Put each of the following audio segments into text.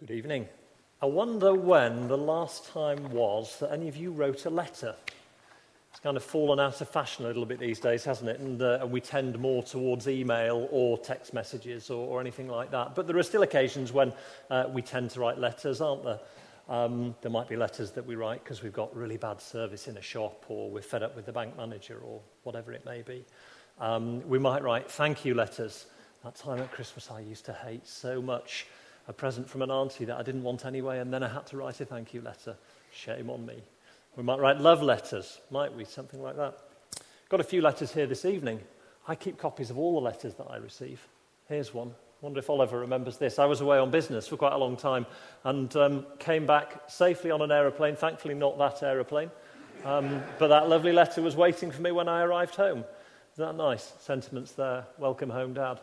Good evening. I wonder when the last time was that any of you wrote a letter. It's kind of fallen out of fashion a little bit these days, hasn't it? And, uh, and we tend more towards email or text messages or, or, anything like that. But there are still occasions when uh, we tend to write letters, aren't there? Um, there might be letters that we write because we've got really bad service in a shop or we're fed up with the bank manager or whatever it may be. Um, we might write thank you letters. That time at Christmas I used to hate so much a present from an auntie that I didn't want anyway, and then I had to write a thank you letter. Shame on me. We might write love letters, might we? Something like that. Got a few letters here this evening. I keep copies of all the letters that I receive. Here's one. Wonder if Oliver remembers this. I was away on business for quite a long time and um, came back safely on an aeroplane. Thankfully, not that aeroplane. Um, but that lovely letter was waiting for me when I arrived home. Isn't that nice? Sentiments there. Welcome home, Dad.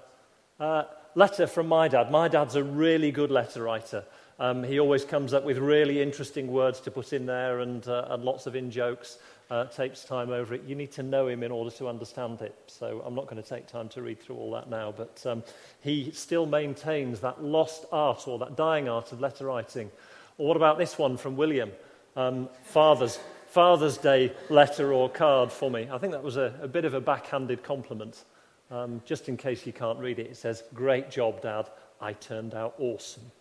Uh, letter from my dad. My dad's a really good letter writer. Um, he always comes up with really interesting words to put in there and, uh, and lots of in jokes. Uh, takes time over it. You need to know him in order to understand it. So I'm not going to take time to read through all that now. But um, he still maintains that lost art or that dying art of letter writing. Or what about this one from William? Um, Father's, Father's Day letter or card for me. I think that was a, a bit of a backhanded compliment. Um, just in case you can't read it, it says, Great job, Dad. I turned out awesome.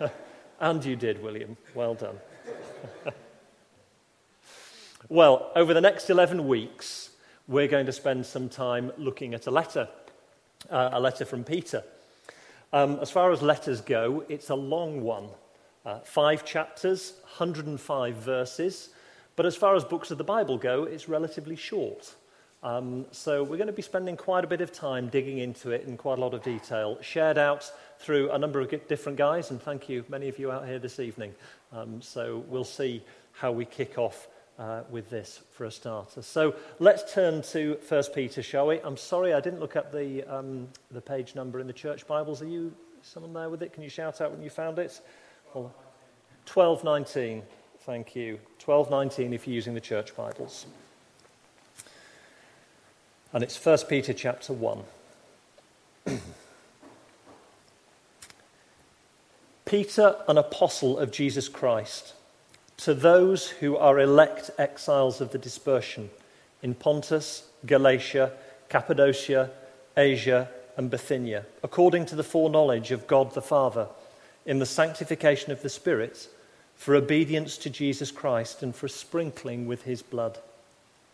and you did, William. Well done. well, over the next 11 weeks, we're going to spend some time looking at a letter, uh, a letter from Peter. Um, as far as letters go, it's a long one. Uh, five chapters, 105 verses. But as far as books of the Bible go, it's relatively short. Um, so we're going to be spending quite a bit of time digging into it in quite a lot of detail, shared out through a number of different guys, and thank you, many of you out here this evening. Um, so we'll see how we kick off uh, with this for a starter. So let's turn to First Peter, shall we? I'm sorry I didn't look up the, um, the page number in the church Bibles. Are you someone there with it? Can you shout out when you found it? 1219. Thank you. 1219 if you're using the church Bibles. And it's 1 Peter chapter 1. Peter, an apostle of Jesus Christ, to those who are elect exiles of the dispersion in Pontus, Galatia, Cappadocia, Asia, and Bithynia, according to the foreknowledge of God the Father, in the sanctification of the Spirit, for obedience to Jesus Christ and for sprinkling with his blood.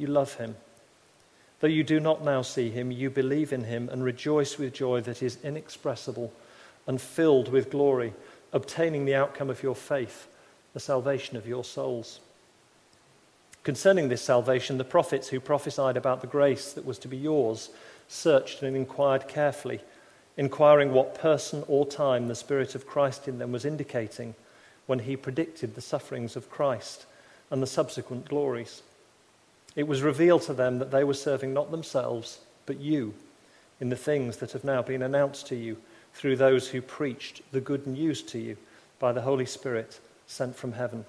you love him. Though you do not now see him, you believe in him and rejoice with joy that is inexpressible and filled with glory, obtaining the outcome of your faith, the salvation of your souls. Concerning this salvation, the prophets who prophesied about the grace that was to be yours searched and inquired carefully, inquiring what person or time the Spirit of Christ in them was indicating when he predicted the sufferings of Christ and the subsequent glories. It was revealed to them that they were serving not themselves, but you, in the things that have now been announced to you through those who preached the good news to you by the Holy Spirit sent from heaven,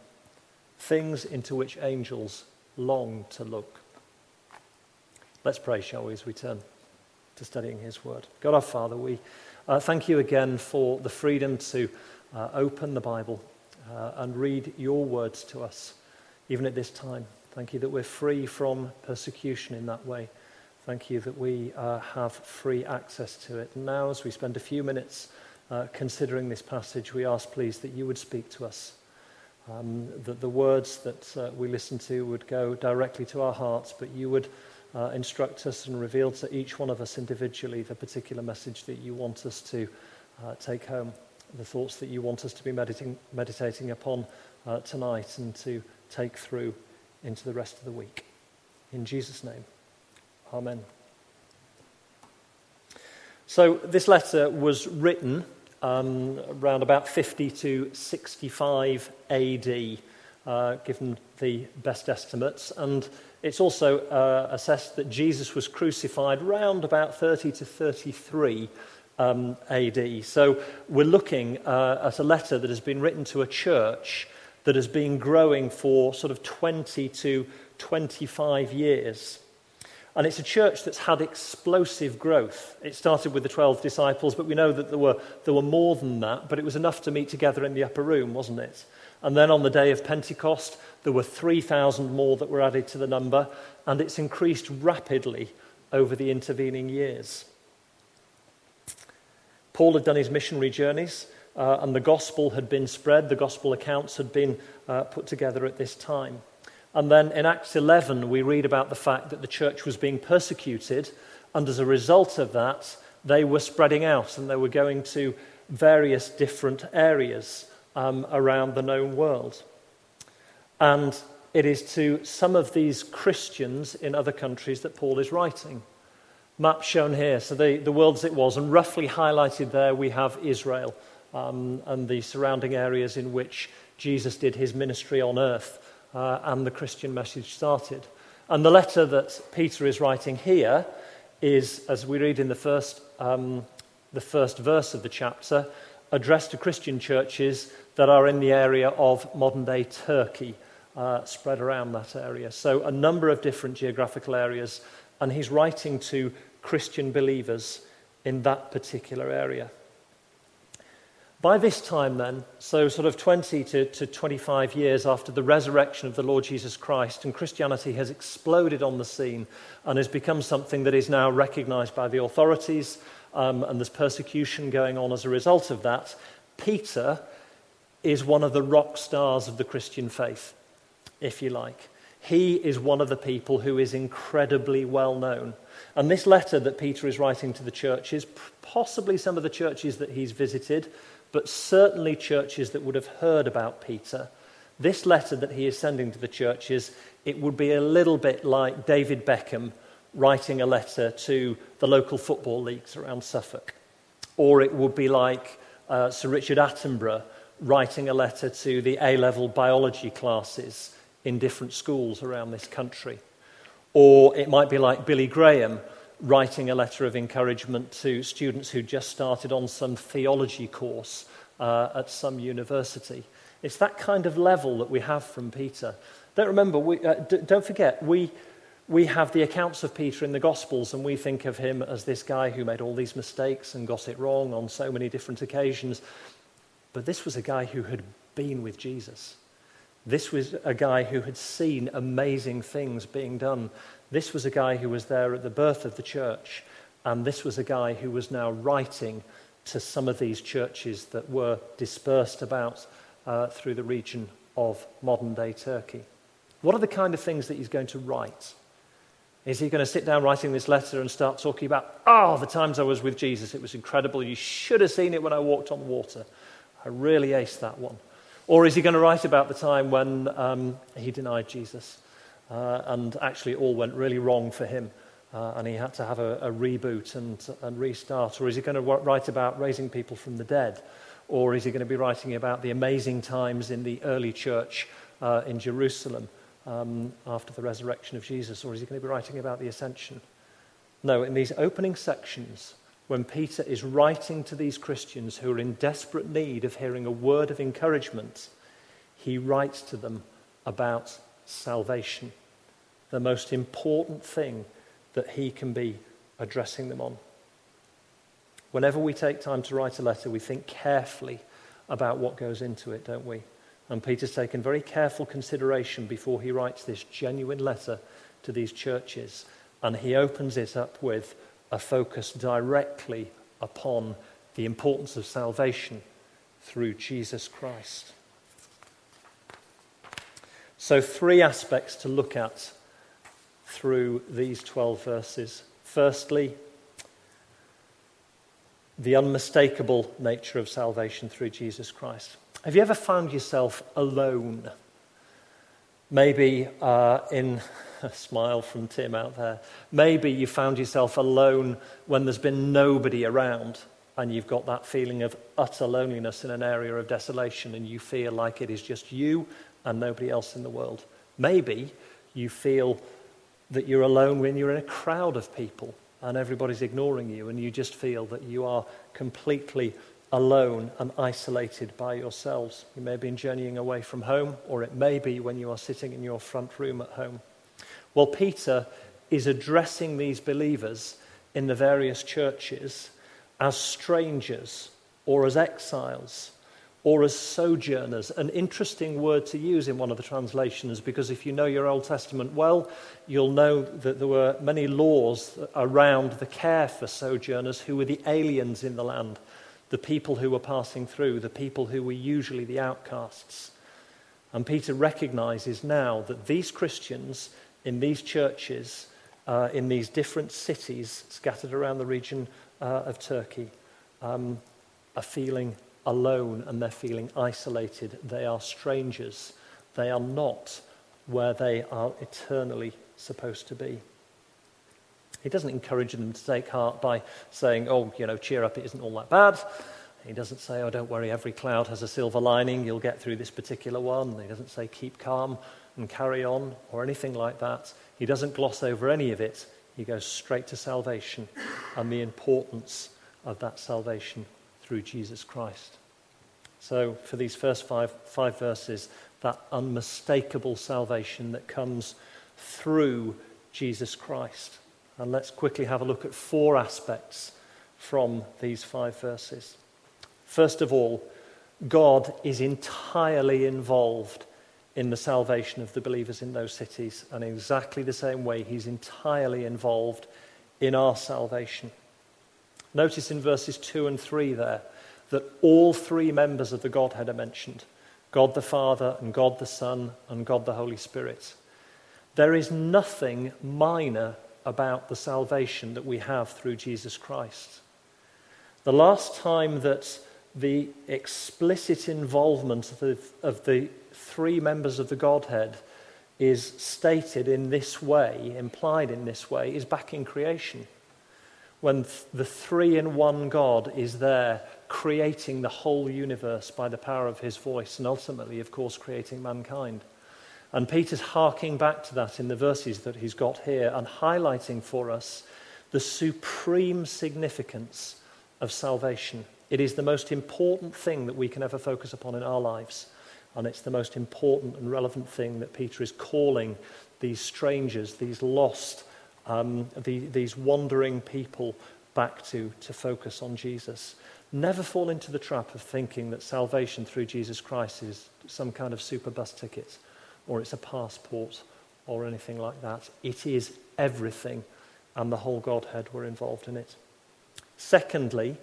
things into which angels long to look. Let's pray, shall we, as we turn to studying His Word. God our Father, we uh, thank you again for the freedom to uh, open the Bible uh, and read your words to us, even at this time. Thank you that we're free from persecution in that way. Thank you that we uh, have free access to it. And now, as we spend a few minutes uh, considering this passage, we ask, please, that you would speak to us, Um, that the words that uh, we listen to would go directly to our hearts, but you would uh, instruct us and reveal to each one of us individually the particular message that you want us to uh, take home, the thoughts that you want us to be meditating, meditating upon uh, tonight and to take through into the rest of the week. In Jesus' name, Amen. So, this letter was written um, around about 50 to 65 AD, uh, given the best estimates. And it's also uh, assessed that Jesus was crucified around about 30 to 33 um, AD. So we're looking uh, at a letter that has been written to a church that has been growing for sort of 20 to 25 years. And it's a church that's had explosive growth. It started with the 12 disciples, but we know that there were, there were more than that, but it was enough to meet together in the upper room, wasn't it? And then on the day of Pentecost, there were 3,000 more that were added to the number, and it's increased rapidly over the intervening years. Paul had done his missionary journeys, uh, and the gospel had been spread, the gospel accounts had been uh, put together at this time. And then in Acts 11, we read about the fact that the church was being persecuted, and as a result of that, they were spreading out and they were going to various different areas um, around the known world. And it is to some of these Christians in other countries that Paul is writing. Map shown here, so the, the world as it was, and roughly highlighted there we have Israel um, and the surrounding areas in which Jesus did his ministry on earth uh, and the Christian message started. And the letter that Peter is writing here is, as we read in the first, um, the first verse of the chapter, addressed to Christian churches that are in the area of modern day Turkey, uh, spread around that area. So, a number of different geographical areas, and he's writing to Christian believers in that particular area. By this time, then, so sort of 20 to, to 25 years after the resurrection of the Lord Jesus Christ, and Christianity has exploded on the scene and has become something that is now recognized by the authorities, um, and there's persecution going on as a result of that. Peter is one of the rock stars of the Christian faith, if you like. He is one of the people who is incredibly well known. And this letter that Peter is writing to the churches, possibly some of the churches that he's visited, but certainly churches that would have heard about Peter, this letter that he is sending to the churches, it would be a little bit like David Beckham writing a letter to the local football leagues around Suffolk. Or it would be like uh, Sir Richard Attenborough writing a letter to the A level biology classes in different schools around this country. Or it might be like Billy Graham writing a letter of encouragement to students who just started on some theology course uh, at some university. It's that kind of level that we have from Peter. Don't remember, we, uh, d- don't forget, we, we have the accounts of Peter in the Gospels, and we think of him as this guy who made all these mistakes and got it wrong on so many different occasions. But this was a guy who had been with Jesus. This was a guy who had seen amazing things being done. This was a guy who was there at the birth of the church. And this was a guy who was now writing to some of these churches that were dispersed about uh, through the region of modern day Turkey. What are the kind of things that he's going to write? Is he going to sit down writing this letter and start talking about, oh, the times I was with Jesus, it was incredible. You should have seen it when I walked on the water. I really aced that one. Or is he going to write about the time when um, he denied Jesus uh, and actually all went really wrong for him uh, and he had to have a, a reboot and, and restart? Or is he going to write about raising people from the dead? Or is he going to be writing about the amazing times in the early church uh, in Jerusalem um, after the resurrection of Jesus? Or is he going to be writing about the ascension? No, in these opening sections, when Peter is writing to these Christians who are in desperate need of hearing a word of encouragement, he writes to them about salvation, the most important thing that he can be addressing them on. Whenever we take time to write a letter, we think carefully about what goes into it, don't we? And Peter's taken very careful consideration before he writes this genuine letter to these churches. And he opens it up with a focus directly upon the importance of salvation through Jesus Christ. So, three aspects to look at through these 12 verses. Firstly, the unmistakable nature of salvation through Jesus Christ. Have you ever found yourself alone? Maybe uh, in a smile from Tim out there. Maybe you found yourself alone when there's been nobody around and you've got that feeling of utter loneliness in an area of desolation and you feel like it is just you and nobody else in the world. Maybe you feel that you're alone when you're in a crowd of people and everybody's ignoring you, and you just feel that you are completely alone and isolated by yourselves. You may have been journeying away from home, or it may be when you are sitting in your front room at home. Well, Peter is addressing these believers in the various churches as strangers or as exiles or as sojourners. An interesting word to use in one of the translations because if you know your Old Testament well, you'll know that there were many laws around the care for sojourners who were the aliens in the land, the people who were passing through, the people who were usually the outcasts. And Peter recognizes now that these Christians in these churches, uh, in these different cities scattered around the region uh, of Turkey, um, are feeling alone and they're feeling isolated. They are strangers. They are not where they are eternally supposed to be. He doesn't encourage them to take heart by saying, oh, you know, cheer up, it isn't all that bad. He doesn't say, oh, don't worry, every cloud has a silver lining, you'll get through this particular one. He doesn't say, keep calm and carry on or anything like that. He doesn't gloss over any of it. He goes straight to salvation and the importance of that salvation through Jesus Christ. So, for these first five, five verses, that unmistakable salvation that comes through Jesus Christ. And let's quickly have a look at four aspects from these five verses. First of all, God is entirely involved in the salvation of the believers in those cities, and in exactly the same way, He's entirely involved in our salvation. Notice in verses 2 and 3 there that all three members of the Godhead are mentioned God the Father, and God the Son, and God the Holy Spirit. There is nothing minor about the salvation that we have through Jesus Christ. The last time that the explicit involvement of the, of the three members of the Godhead is stated in this way, implied in this way, is back in creation when the three in one God is there creating the whole universe by the power of his voice and ultimately, of course, creating mankind. And Peter's harking back to that in the verses that he's got here and highlighting for us the supreme significance of salvation. It is the most important thing that we can ever focus upon in our lives. And it's the most important and relevant thing that Peter is calling these strangers, these lost, um, the, these wandering people back to, to focus on Jesus. Never fall into the trap of thinking that salvation through Jesus Christ is some kind of super bus ticket or it's a passport or anything like that. It is everything, and the whole Godhead were involved in it. Secondly,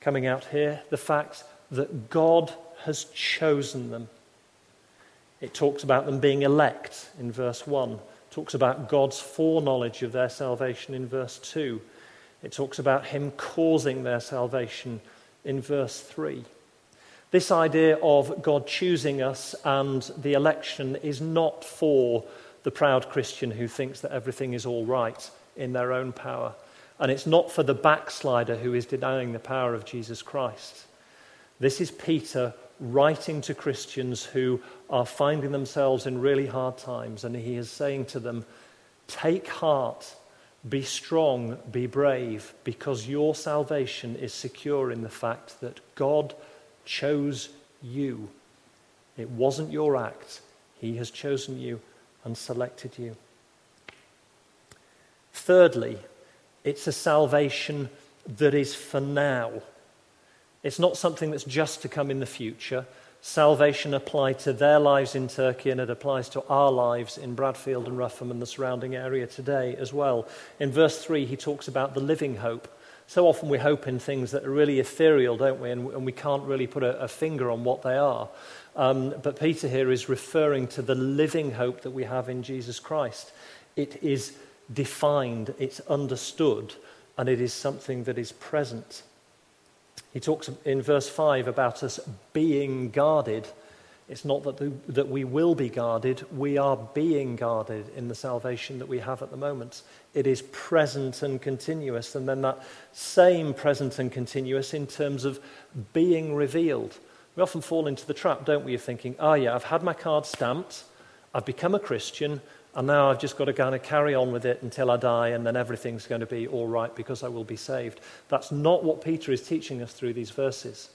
coming out here, the fact that God has chosen them. It talks about them being elect in verse 1 talks about God's foreknowledge of their salvation in verse 2. It talks about Him causing their salvation in verse 3. This idea of God choosing us and the election is not for the proud Christian who thinks that everything is all right in their own power. And it's not for the backslider who is denying the power of Jesus Christ. This is Peter writing to Christians who are finding themselves in really hard times, and he is saying to them, Take heart, be strong, be brave, because your salvation is secure in the fact that God chose you. It wasn't your act, He has chosen you and selected you. Thirdly, it's a salvation that is for now. It's not something that's just to come in the future. Salvation applied to their lives in Turkey and it applies to our lives in Bradfield and Rougham and the surrounding area today as well. In verse 3, he talks about the living hope. So often we hope in things that are really ethereal, don't we? And, and we can't really put a, a, finger on what they are. Um, but Peter here is referring to the living hope that we have in Jesus Christ. It is defined, it's understood, and it is something that is present. He talks in verse 5 about us being guarded. It's not that, the, that we will be guarded, we are being guarded in the salvation that we have at the moment. It is present and continuous, and then that same present and continuous in terms of being revealed. We often fall into the trap, don't we, of thinking, oh, yeah, I've had my card stamped, I've become a Christian, and now I've just got to kind of carry on with it until I die, and then everything's going to be all right because I will be saved. That's not what Peter is teaching us through these verses.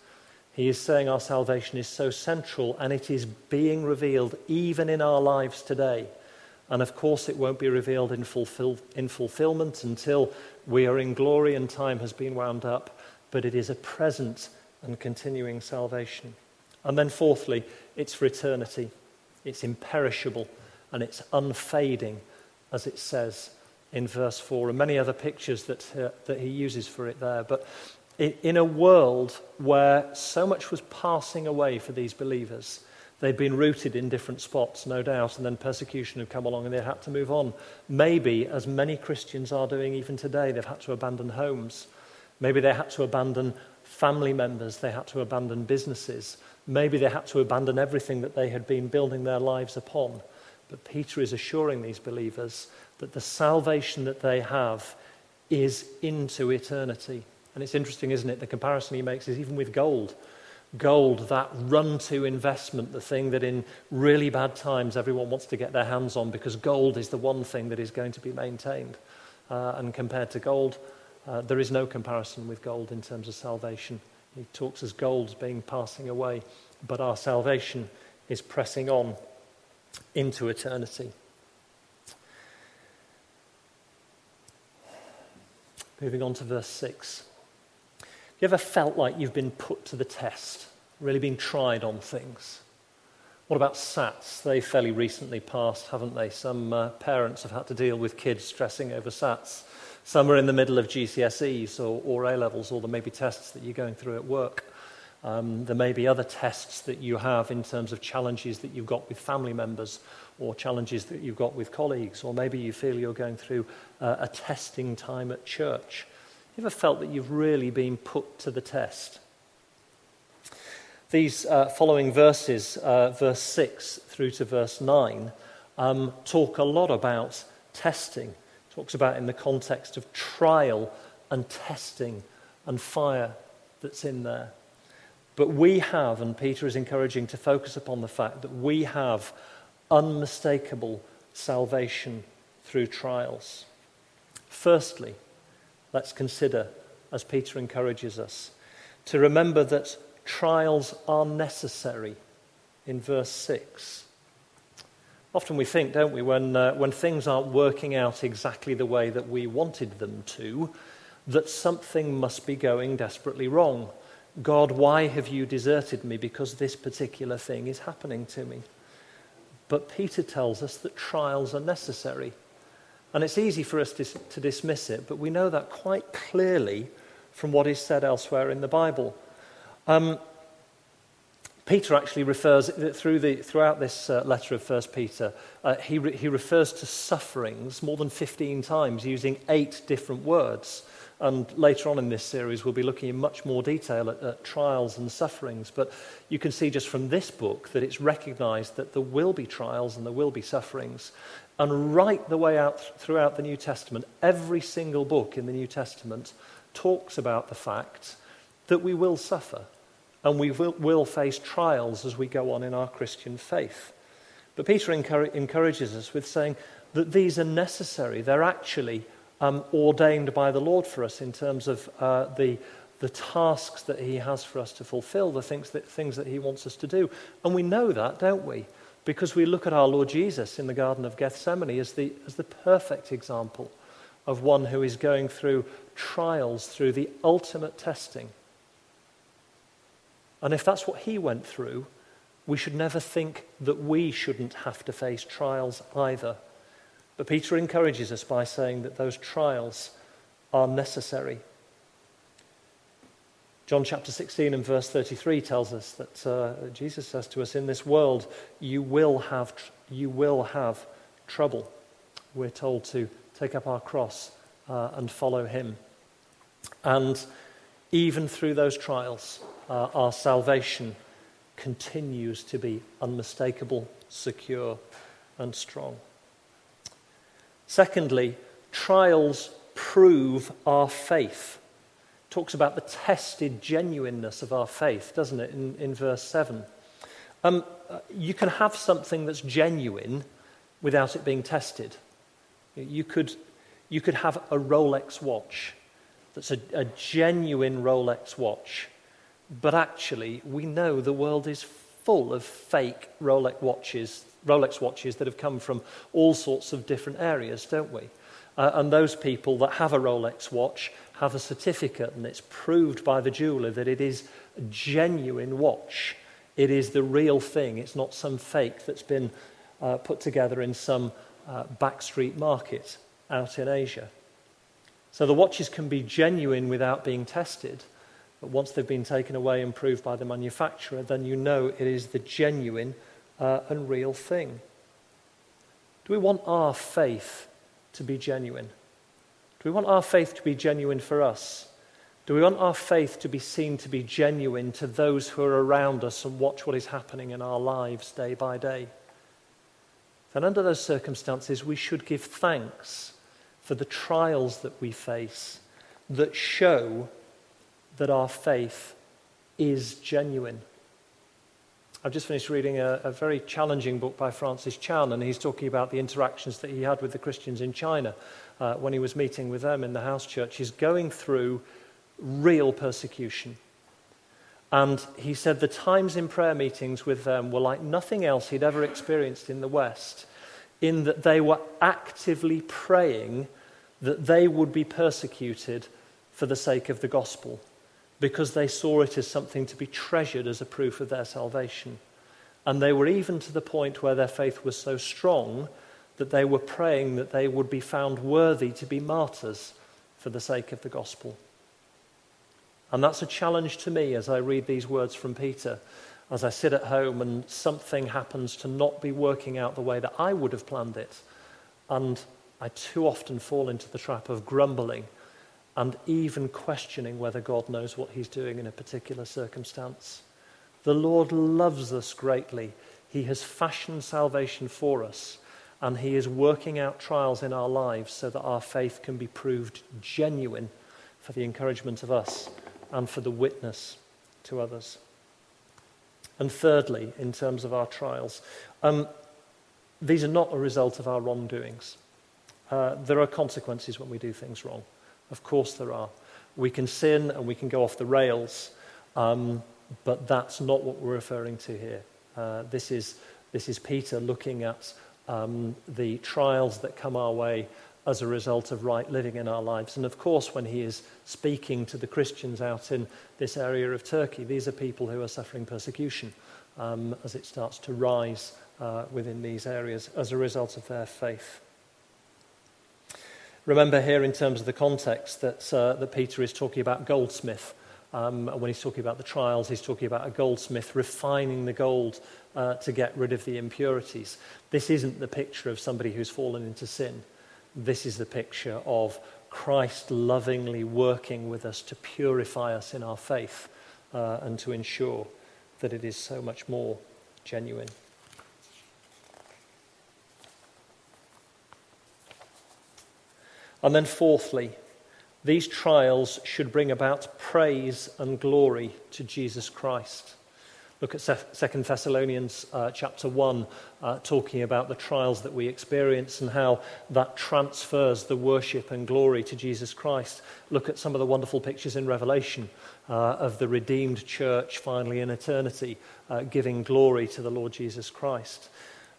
He is saying our salvation is so central and it is being revealed even in our lives today. And of course, it won't be revealed in, fulfill, in fulfillment until we are in glory and time has been wound up, but it is a present and continuing salvation. And then, fourthly, it's for eternity, it's imperishable and it's unfading, as it says in verse 4, and many other pictures that, uh, that he uses for it there. But in a world where so much was passing away for these believers, they'd been rooted in different spots, no doubt, and then persecution had come along and they had to move on. Maybe, as many Christians are doing even today, they've had to abandon homes. Maybe they had to abandon family members, they had to abandon businesses. Maybe they had to abandon everything that they had been building their lives upon. But Peter is assuring these believers that the salvation that they have is into eternity. And it's interesting, isn't it? The comparison he makes is even with gold. Gold, that run to investment, the thing that in really bad times everyone wants to get their hands on because gold is the one thing that is going to be maintained. Uh, and compared to gold, uh, there is no comparison with gold in terms of salvation. He talks as gold's being passing away, but our salvation is pressing on into eternity. Moving on to verse 6. Have you ever felt like you've been put to the test, really been tried on things? What about SATs? They fairly recently passed, haven't they? Some uh, parents have had to deal with kids stressing over SATs. Some are in the middle of GCSEs or, or A levels, or there may be tests that you're going through at work. Um, there may be other tests that you have in terms of challenges that you've got with family members or challenges that you've got with colleagues, or maybe you feel you're going through uh, a testing time at church. You ever felt that you've really been put to the test? These uh, following verses, uh, verse 6 through to verse 9, um, talk a lot about testing. Talks about in the context of trial and testing and fire that's in there. But we have, and Peter is encouraging to focus upon the fact that we have unmistakable salvation through trials. Firstly, let's consider, as Peter encourages us, to remember that trials are necessary in verse 6. Often we think, don't we, when, uh, when things aren't working out exactly the way that we wanted them to, that something must be going desperately wrong. God, why have you deserted me? Because this particular thing is happening to me. But Peter tells us that trials are necessary. And it's easy for us to, to dismiss it, but we know that quite clearly from what is said elsewhere in the Bible. Um, Peter actually refers, through the, throughout this uh, letter of 1 Peter, uh, he, re, he refers to sufferings more than 15 times using eight different words. And later on in this series, we'll be looking in much more detail at, at, trials and sufferings. But you can see just from this book that it's recognized that there will be trials and there will be sufferings. And right the way out throughout the New Testament, every single book in the New Testament talks about the fact that we will suffer and we will, will face trials as we go on in our Christian faith. But Peter encourages us with saying that these are necessary. They're actually um, ordained by the Lord for us in terms of uh, the, the tasks that He has for us to fulfill, the things that, things that He wants us to do. And we know that, don't we? Because we look at our Lord Jesus in the Garden of Gethsemane as the, as the perfect example of one who is going through trials, through the ultimate testing. And if that's what he went through, we should never think that we shouldn't have to face trials either. But Peter encourages us by saying that those trials are necessary. John chapter 16 and verse 33 tells us that uh, Jesus says to us, In this world you will have, tr- you will have trouble. We're told to take up our cross uh, and follow him. And even through those trials, uh, our salvation continues to be unmistakable, secure, and strong. Secondly, trials prove our faith talks about the tested genuineness of our faith, doesn't it, in, in verse 7? Um, uh, you can have something that's genuine without it being tested. You could, you could have a Rolex watch that's a, a genuine Rolex watch, but actually, we know the world is full of fake Rolex watches, Rolex watches that have come from all sorts of different areas, don't we? Uh, and those people that have a Rolex watch have a certificate, and it's proved by the jeweler that it is a genuine watch. It is the real thing. It's not some fake that's been uh, put together in some uh, backstreet market out in Asia. So the watches can be genuine without being tested, but once they've been taken away and proved by the manufacturer, then you know it is the genuine uh, and real thing. Do we want our faith to be genuine? Do we want our faith to be genuine for us? Do we want our faith to be seen to be genuine to those who are around us and watch what is happening in our lives day by day? Then, under those circumstances, we should give thanks for the trials that we face that show that our faith is genuine. I've just finished reading a, a, very challenging book by Francis Chan, and he's talking about the interactions that he had with the Christians in China uh, when he was meeting with them in the house church. He's going through real persecution. And he said the times in prayer meetings with them were like nothing else he'd ever experienced in the West, in that they were actively praying that they would be persecuted for the sake of the gospel because they saw it as something to be treasured as a proof of their salvation. And they were even to the point where their faith was so strong that they were praying that they would be found worthy to be martyrs for the sake of the gospel. And that's a challenge to me as I read these words from Peter, as I sit at home and something happens to not be working out the way that I would have planned it. And I too often fall into the trap of grumbling and even questioning whether God knows what he's doing in a particular circumstance. The Lord loves us greatly. He has fashioned salvation for us, and he is working out trials in our lives so that our faith can be proved genuine for the encouragement of us and for the witness to others. And thirdly, in terms of our trials, um, these are not a result of our wrongdoings. Uh, there are consequences when we do things wrong. Of course, there are. We can sin and we can go off the rails, um, but that's not what we're referring to here. Uh, this, is, this is Peter looking at um, the trials that come our way as a result of right living in our lives. And of course, when he is speaking to the Christians out in this area of Turkey, these are people who are suffering persecution um, as it starts to rise uh, within these areas as a result of their faith. Remember here, in terms of the context, that, uh, that Peter is talking about goldsmith. Um, when he's talking about the trials, he's talking about a goldsmith refining the gold uh, to get rid of the impurities. This isn't the picture of somebody who's fallen into sin. This is the picture of Christ lovingly working with us to purify us in our faith uh, and to ensure that it is so much more genuine. And then, fourthly, these trials should bring about praise and glory to Jesus Christ. Look at 2 Thessalonians uh, chapter 1, uh, talking about the trials that we experience and how that transfers the worship and glory to Jesus Christ. Look at some of the wonderful pictures in Revelation uh, of the redeemed church finally in eternity, uh, giving glory to the Lord Jesus Christ.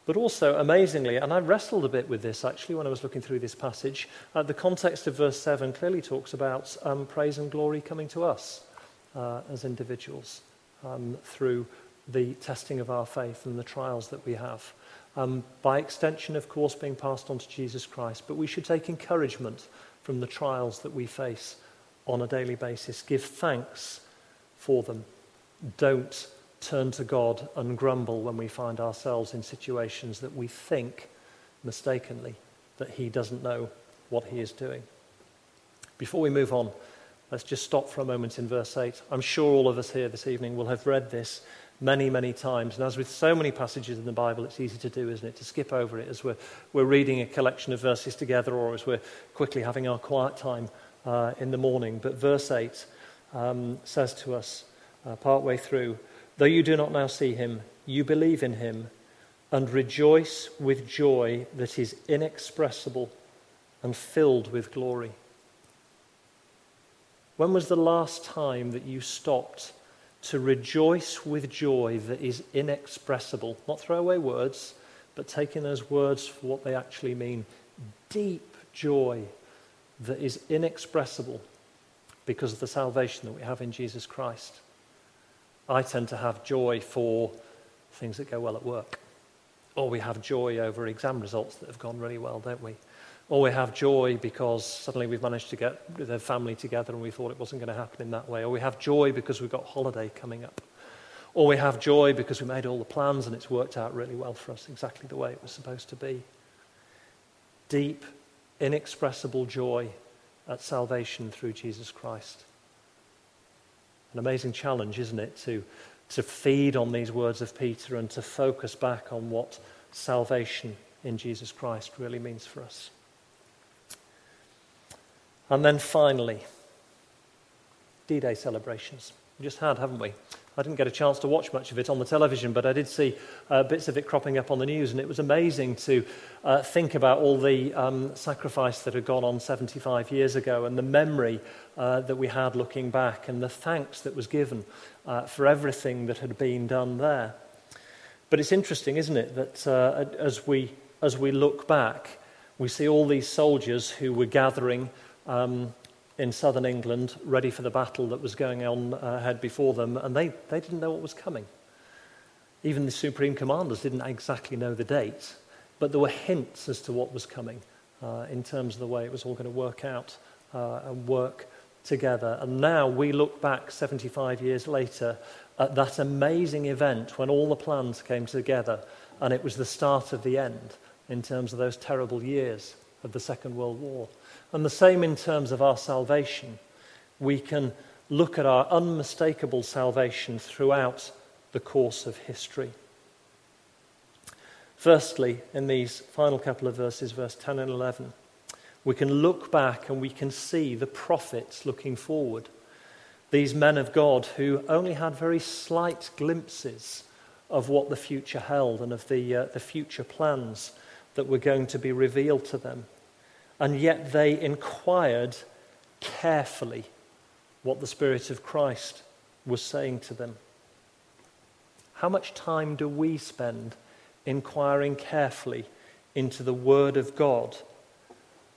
But also, amazingly, and I wrestled a bit with this actually when I was looking through this passage, uh, the context of verse 7 clearly talks about um, praise and glory coming to us uh, as individuals um, through the testing of our faith and the trials that we have. Um, by extension, of course, being passed on to Jesus Christ, but we should take encouragement from the trials that we face on a daily basis. Give thanks for them. Don't turn to God and grumble when we find ourselves in situations that we think mistakenly that He doesn't know what He is doing. Before we move on, let's just stop for a moment in verse 8. I'm sure all of us here this evening will have read this many, many times. And as with so many passages in the Bible, it's easy to do, isn't it? To skip over it as we're, we're reading a collection of verses together or as we're quickly having our quiet time uh, in the morning. But verse 8 um, says to us, uh, partway through, Though you do not now see him, you believe in him and rejoice with joy that is inexpressible and filled with glory. When was the last time that you stopped to rejoice with joy that is inexpressible? Not throw away words, but taking those words for what they actually mean. Deep joy that is inexpressible because of the salvation that we have in Jesus Christ. I tend to have joy for things that go well at work. Or we have joy over exam results that have gone really well, don't we? Or we have joy because suddenly we've managed to get the family together and we thought it wasn't going to happen in that way. Or we have joy because we've got holiday coming up. Or we have joy because we made all the plans and it's worked out really well for us, exactly the way it was supposed to be. Deep, inexpressible joy at salvation through Jesus Christ. An amazing challenge, isn't it, to, to feed on these words of Peter and to focus back on what salvation in Jesus Christ really means for us. And then finally, D Day celebrations. We just had, haven't we? I didn't get a chance to watch much of it on the television, but I did see uh, bits of it cropping up on the news, and it was amazing to uh, think about all the um, sacrifice that had gone on 75 years ago and the memory uh, that we had looking back and the thanks that was given uh, for everything that had been done there. But it's interesting, isn't it, that uh, as, we, as we look back, we see all these soldiers who were gathering. Um, in southern England, ready for the battle that was going on uh, ahead before them, and they, they didn't know what was coming. Even the supreme commanders didn't exactly know the date, but there were hints as to what was coming uh, in terms of the way it was all going to work out uh, and work together. And now we look back 75 years later at that amazing event when all the plans came together, and it was the start of the end in terms of those terrible years of the Second World War. And the same in terms of our salvation. We can look at our unmistakable salvation throughout the course of history. Firstly, in these final couple of verses, verse 10 and 11, we can look back and we can see the prophets looking forward. These men of God who only had very slight glimpses of what the future held and of the, uh, the future plans that were going to be revealed to them and yet they inquired carefully what the Spirit of Christ was saying to them. How much time do we spend inquiring carefully into the Word of God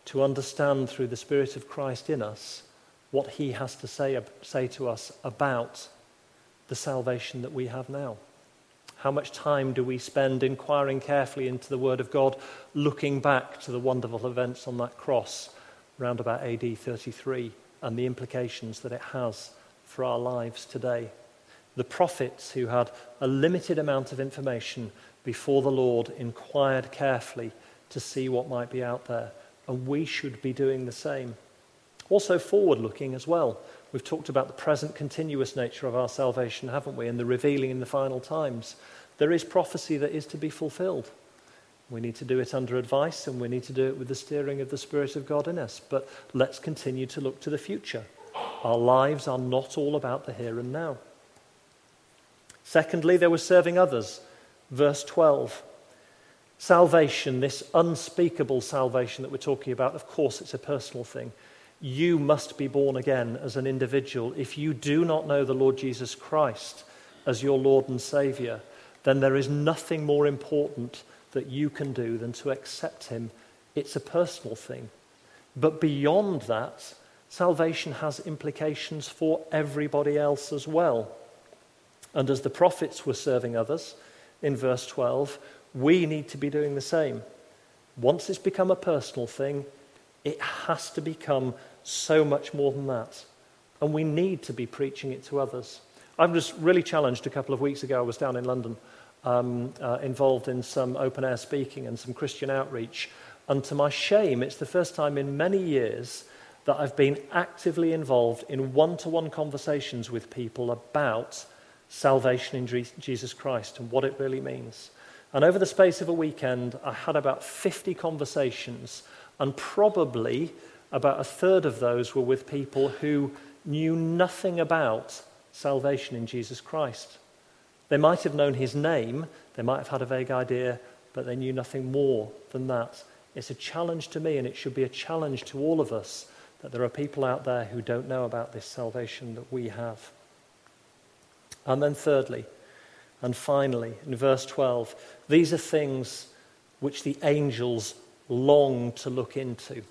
to understand through the Spirit of Christ in us what He has to say, say to us about the salvation that we have now? How much time do we spend inquiring carefully into the Word of God, looking back to the wonderful events on that cross round about AD 33 and the implications that it has for our lives today? The prophets who had a limited amount of information before the Lord inquired carefully to see what might be out there, and we should be doing the same. Also, forward looking as well. We've talked about the present continuous nature of our salvation, haven't we? And the revealing in the final times. There is prophecy that is to be fulfilled. We need to do it under advice and we need to do it with the steering of the Spirit of God in us. But let's continue to look to the future. Our lives are not all about the here and now. Secondly, they were serving others. Verse 12. Salvation, this unspeakable salvation that we're talking about, of course, it's a personal thing you must be born again as an individual. If you do not know the Lord Jesus Christ as your Lord and Savior, then there is nothing more important that you can do than to accept Him. It's a personal thing. But beyond that, salvation has implications for everybody else as well. And as the prophets were serving others in verse 12, we need to be doing the same. Once it's become a personal thing, it has to become so much more than that. And we need to be preaching it to others. I was really challenged a couple of weeks ago. I was down in London, um, uh, involved in some open air speaking and some Christian outreach. And to my shame, it's the first time in many years that I've been actively involved in one to one conversations with people about salvation in Jesus Christ and what it really means. And over the space of a weekend, I had about 50 conversations, and probably about a third of those were with people who knew nothing about salvation in Jesus Christ. They might have known his name, they might have had a vague idea, but they knew nothing more than that. It's a challenge to me, and it should be a challenge to all of us that there are people out there who don't know about this salvation that we have. And then, thirdly, and finally, in verse 12, these are things which the angels long to look into.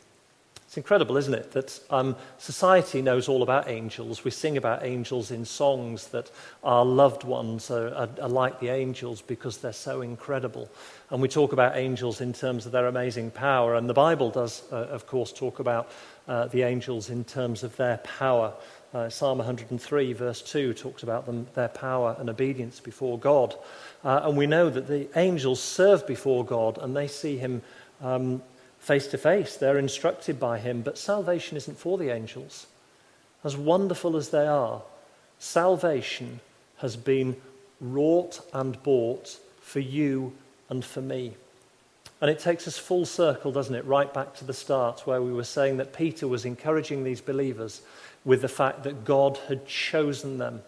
It's incredible, isn't it, that um, society knows all about angels. We sing about angels in songs that our loved ones are, are, are, like the angels because they're so incredible. And we talk about angels in terms of their amazing power. And the Bible does, uh, of course, talk about uh, the angels in terms of their power. Uh, Psalm 103, verse 2, talks about them, their power and obedience before God. Uh, and we know that the angels serve before God and they see him face to face. They're instructed by him, but salvation isn't for the angels. As wonderful as they are, salvation has been wrought and bought for you and for me. And it takes us full circle, doesn't it? Right back to the start, where we were saying that Peter was encouraging these believers with the fact that God had chosen them,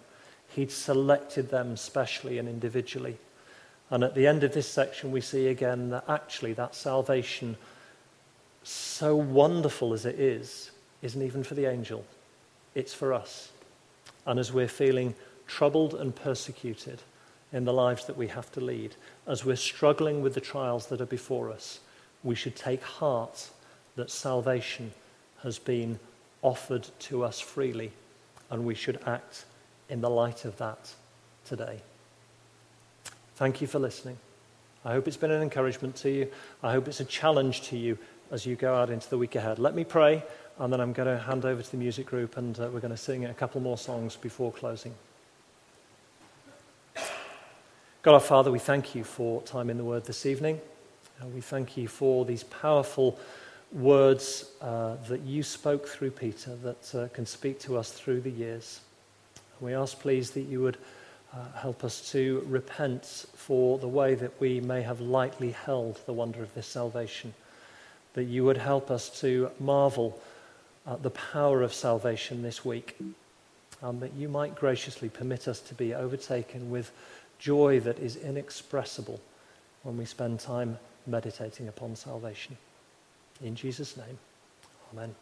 He'd selected them specially and individually. And at the end of this section, we see again that actually that salvation so wonderful as it is, isn't even for the angel, it's for us. And as we're feeling troubled and persecuted in the lives that we have to lead, as we're struggling with the trials that are before us, we should take heart that salvation has been offered to us freely, and we should act in the light of that today. Thank you for listening. I hope it's been an encouragement to you. I hope it's a challenge to you as you go out into the week ahead. Let me pray, and then I'm going to hand over to the music group, and uh, we're going to sing a couple more songs before closing. God our Father, we thank you for time in the Word this evening. Uh, we thank you for these powerful words uh, that you spoke through Peter that uh, can speak to us through the years. We ask, please, that you would uh, help us to repent for the way that we may have lightly held the wonder of this salvation that you would help us to marvel at the power of salvation this week, and that you might graciously permit us to be overtaken with joy that is inexpressible when we spend time meditating upon salvation. In Jesus' name, amen.